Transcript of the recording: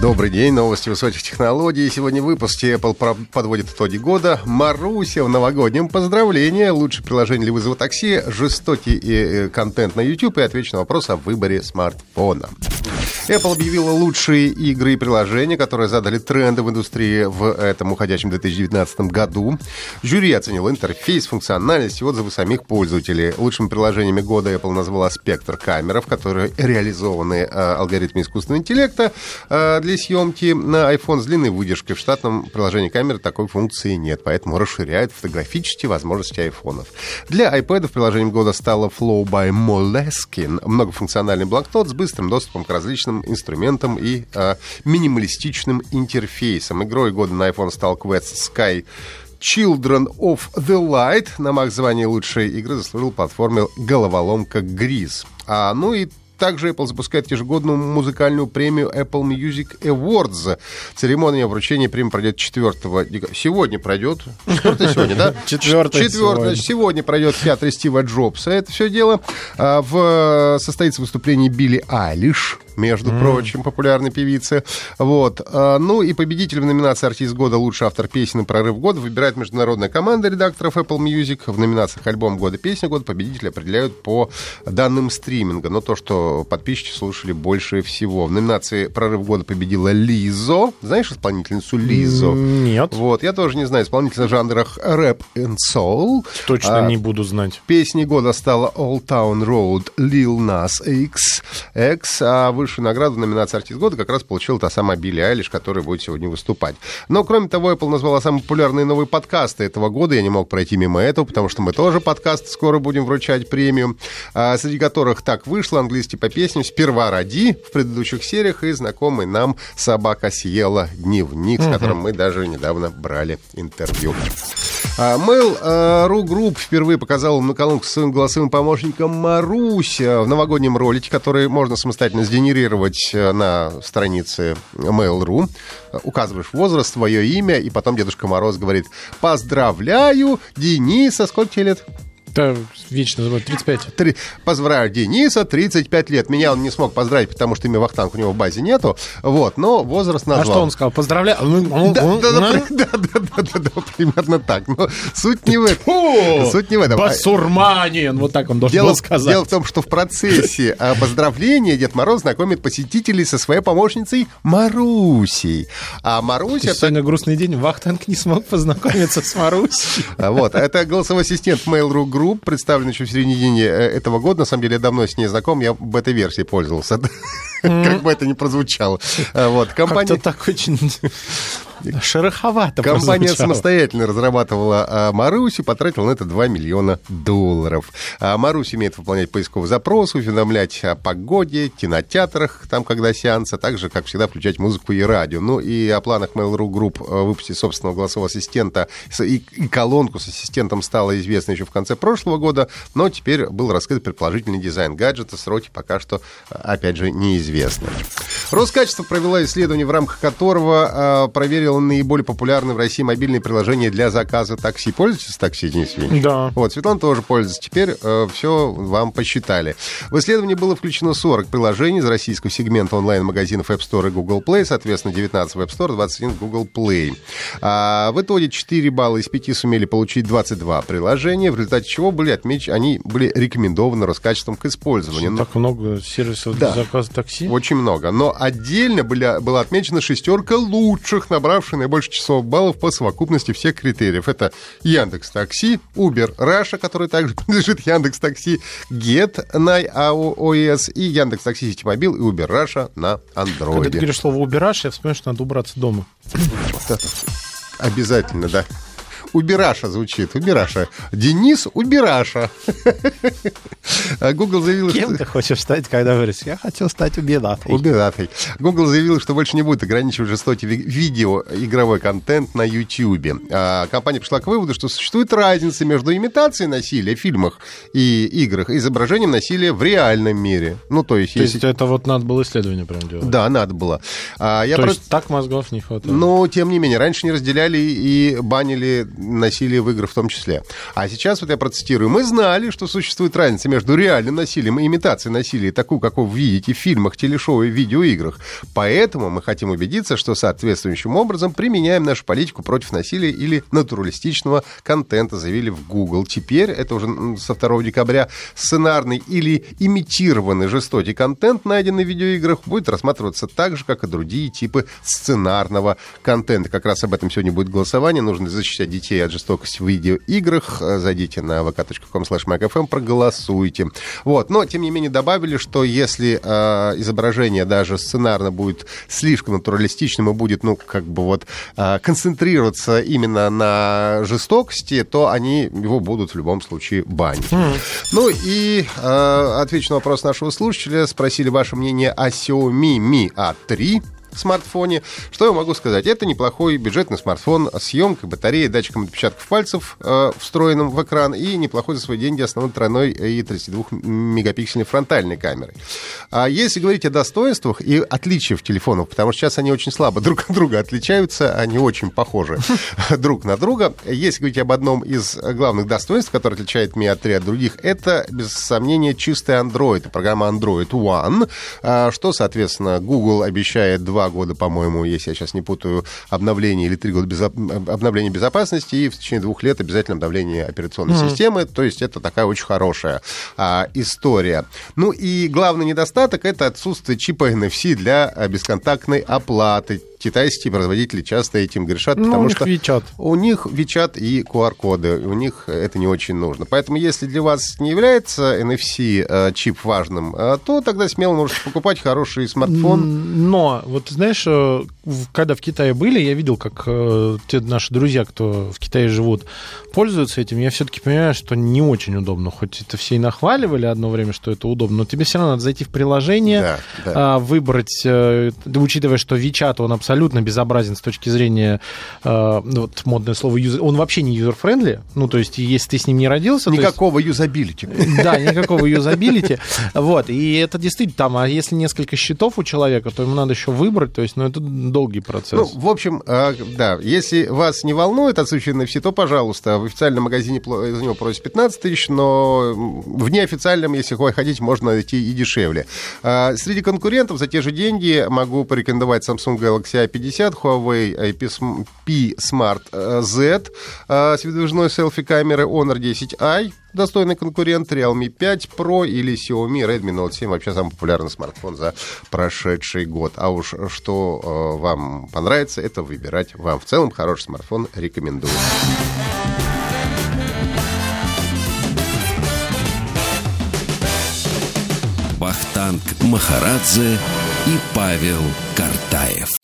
Добрый день, новости высоких технологий. Сегодня в выпуске Apple подводит итоги года. Маруся в новогоднем поздравлении. Лучшее приложение для вызова такси, жестокий и контент на YouTube и отвечу на вопрос о выборе смартфона. Apple объявила лучшие игры и приложения, которые задали тренды в индустрии в этом уходящем 2019 году. Жюри оценил интерфейс, функциональность и отзывы самих пользователей. Лучшими приложениями года Apple назвала спектр камеров, которые реализованы э, алгоритмами искусственного интеллекта э, для съемки на iPhone с длинной выдержкой. В штатном приложении камеры такой функции нет, поэтому расширяют фотографические возможности айфонов. Для iPad в приложением года стало Flow by Moleskine, многофункциональный блокнот с быстрым доступом к различным музыкальным инструментом и э, минималистичным интерфейсом. Игрой года на iPhone стал Quest Sky Children of the Light. На маг звание лучшей игры заслужил платформе головоломка Гриз. А, ну и также Apple запускает ежегодную музыкальную премию Apple Music Awards. Церемония вручения премии пройдет 4 декабря. Сегодня пройдет. 4 сегодня, да? 4 сегодня. сегодня пройдет театр Стива Джобса. Это все дело. А, в, состоится выступление Билли Айлиш между mm. прочим, популярной певицы. Вот. А, ну и победитель в номинации «Артист года. Лучший автор песен и прорыв года» выбирает международная команда редакторов Apple Music. В номинациях «Альбом года. Песня года» победители определяют по данным стриминга. Но то, что подписчики слушали больше всего. В номинации «Прорыв года» победила Лизо. Знаешь исполнительницу Лизо? Нет. Вот. Я тоже не знаю. Исполнитель в жанрах рэп и soul. Точно а, не буду знать. Песней года стала Old Town Road Lil Nas X. X. А вы высшую награду в номинации «Артист года» как раз получил та самая Билли Айлиш, которая будет сегодня выступать. Но, кроме того, Apple назвала самые популярные новые подкасты этого года. Я не мог пройти мимо этого, потому что мы тоже подкаст скоро будем вручать премию, а, среди которых так вышло английский по песням «Сперва ради» в предыдущих сериях и знакомый нам «Собака съела дневник», с которым мы даже недавно брали интервью. А, Mail.ru а, Group впервые показал на колонку своим голосовым помощником Маруся в новогоднем ролике, который можно самостоятельно сгенерировать э, на странице Mail.ru. Указываешь возраст, свое имя, и потом Дедушка Мороз говорит «Поздравляю, Дениса, сколько тебе лет?» Да, вечно называют, 35. Три, поздравляю Дениса, 35 лет. Меня он не смог поздравить, потому что имя Вахтанг у него в базе нету. Вот, но возраст назвал. А что он сказал? Поздравляю? Да, да, да, да, да, да, да, примерно так. Но суть не в этом. Суть не в этом. Басурманин, вот так он должен дело, был сказать. Дело в том, что в процессе а, поздравления Дед Мороз знакомит посетителей со своей помощницей Марусей. А Маруся... Сегодня грустный день, Вахтанг не смог познакомиться с Марусей. Вот, это голосовой ассистент Mail.ru Group, представлен еще в середине э, этого года. На самом деле, я давно с ней знаком, я бета-версией пользовался. Как бы это ни прозвучало. Вот, компания... так очень шероховато Компания самостоятельно разрабатывала а, Марусь и потратила на это 2 миллиона долларов. А Марусь умеет выполнять поисковый запрос, уведомлять о погоде, кинотеатрах, там, когда сеансы, а также, как всегда, включать музыку и радио. Ну и о планах Mail.ru Group а, выпустить собственного голосового ассистента и, и колонку с ассистентом стало известно еще в конце прошлого года, но теперь был раскрыт предположительный дизайн гаджета, сроки пока что, опять же, неизвестны. Роскачество провела исследование, в рамках которого э, проверило наиболее популярные в России мобильные приложения для заказа такси. Пользуетесь такси, Денис Евгеньевич? Да. Вот, Светлана тоже пользуется. Теперь э, все вам посчитали. В исследовании было включено 40 приложений из российского сегмента онлайн-магазинов App Store и Google Play, соответственно, 19 в App Store, 21 в Google Play. А, в итоге 4 балла из 5 сумели получить 22 приложения, в результате чего были отмечены, они были рекомендованы Роскачеством к использованию. Так много сервисов да. для заказа такси? Очень много. Но отдельно были, была отмечена шестерка лучших, набравших наибольше часов баллов по совокупности всех критериев. Это Яндекс Такси, Uber Russia, который также принадлежит Яндекс Такси, Gett на iOS и Яндекс Такси Ситимобил и Uber Russia на Android. Когда ты говоришь слово Uber Russia, я вспоминаю, что надо убраться дома. Обязательно, да. Убираша звучит, Убираша. Денис Убираша. А Google заявил, Кем что... ты хочешь стать, когда говоришь, я хотел стать убедатой? Убедатой. Google заявил, что больше не будет ограничивать жестокий ви- видеоигровой контент на YouTube. А компания пришла к выводу, что существует разница между имитацией насилия в фильмах и играх и изображением насилия в реальном мире. Ну, то есть, То если... есть это вот надо было исследование прям делать? Да, надо было. А, я То просто... есть так мозгов не хватает? Но, тем не менее, раньше не разделяли и банили насилие в играх в том числе. А сейчас, вот я процитирую, мы знали, что существует разница между реальным насилием и имитацией насилия, такую, какую вы видите в фильмах, телешоу и видеоиграх. Поэтому мы хотим убедиться, что соответствующим образом применяем нашу политику против насилия или натуралистичного контента, заявили в Google. Теперь, это уже со 2 декабря, сценарный или имитированный жестокий контент, найденный в видеоиграх, будет рассматриваться так же, как и другие типы сценарного контента. Как раз об этом сегодня будет голосование. Нужно защищать детей от жестокости в видеоиграх. Зайдите на vk.com slash проголосуйте. Вот. Но, тем не менее, добавили, что если э, изображение даже сценарно будет слишком натуралистичным и будет, ну, как бы вот э, концентрироваться именно на жестокости, то они его будут в любом случае банить. Ну и э, отвечу на вопрос нашего слушателя. Спросили ваше мнение о Xiaomi Mi A3 смартфоне. Что я могу сказать? Это неплохой бюджетный смартфон с емкой, батареей, датчиком отпечатков пальцев, э, встроенным в экран, и неплохой за свои деньги основной тройной и 32-мегапиксельной фронтальной камерой. А если говорить о достоинствах и отличиях телефонов, потому что сейчас они очень слабо друг от друга отличаются, они очень похожи друг на друга. Если говорить об одном из главных достоинств, которое отличает Mi A3 от других, это, без сомнения, чистый Android, программа Android One, а, что, соответственно, Google обещает два года, по-моему, если я сейчас не путаю, обновления или три года безо- обновления безопасности, и в течение двух лет обязательно обновление операционной системы. То есть это такая очень хорошая а, история. Ну и главный недостаток это отсутствие чипа NFC для а, бесконтактной оплаты. Китайские производители часто этим грешат, Ну, потому у что WeChat. у них WeChat и QR-коды, у них это не очень нужно. Поэтому, если для вас не является NFC э, чип важным, э, то тогда смело можете покупать хороший смартфон. Но, вот знаешь, э, когда в Китае были, я видел, как те наши друзья, кто в Китае живут, пользуются этим. Я все-таки понимаю, что не очень удобно. Хоть это все и нахваливали одно время, что это удобно, но тебе все равно надо зайти в приложение, Да, да. а, выбрать, учитывая, что WeChat, он абсолютно безобразен с точки зрения, э, ну, вот модное слово, он вообще не user-friendly. Ну, то есть, если ты с ним не родился... то есть- Никакого юзабилити. да, никакого юзабилити. Вот, и это действительно там, а если несколько счетов у человека, то ему надо еще выбрать, то есть, ну, это долгий процесс. Ну, в общем, э, да, если вас не волнует отсутствие NFC, то, пожалуйста, в официальном магазине за него просят 15 тысяч, но в неофициальном, если хотите, можно найти и дешевле. А, Среди конкурентов за те же деньги могу порекомендовать Samsung Galaxy A50, Huawei IP Sm- P Smart э, Z э, с выдвижной селфи-камерой, Honor 10i, достойный конкурент, Realme 5 Pro или Xiaomi Redmi Note 7, вообще самый популярный смартфон за прошедший год. А уж что э, вам понравится, это выбирать вам. В целом, хороший смартфон рекомендую. Вахтанг Махарадзе и Павел Картаев.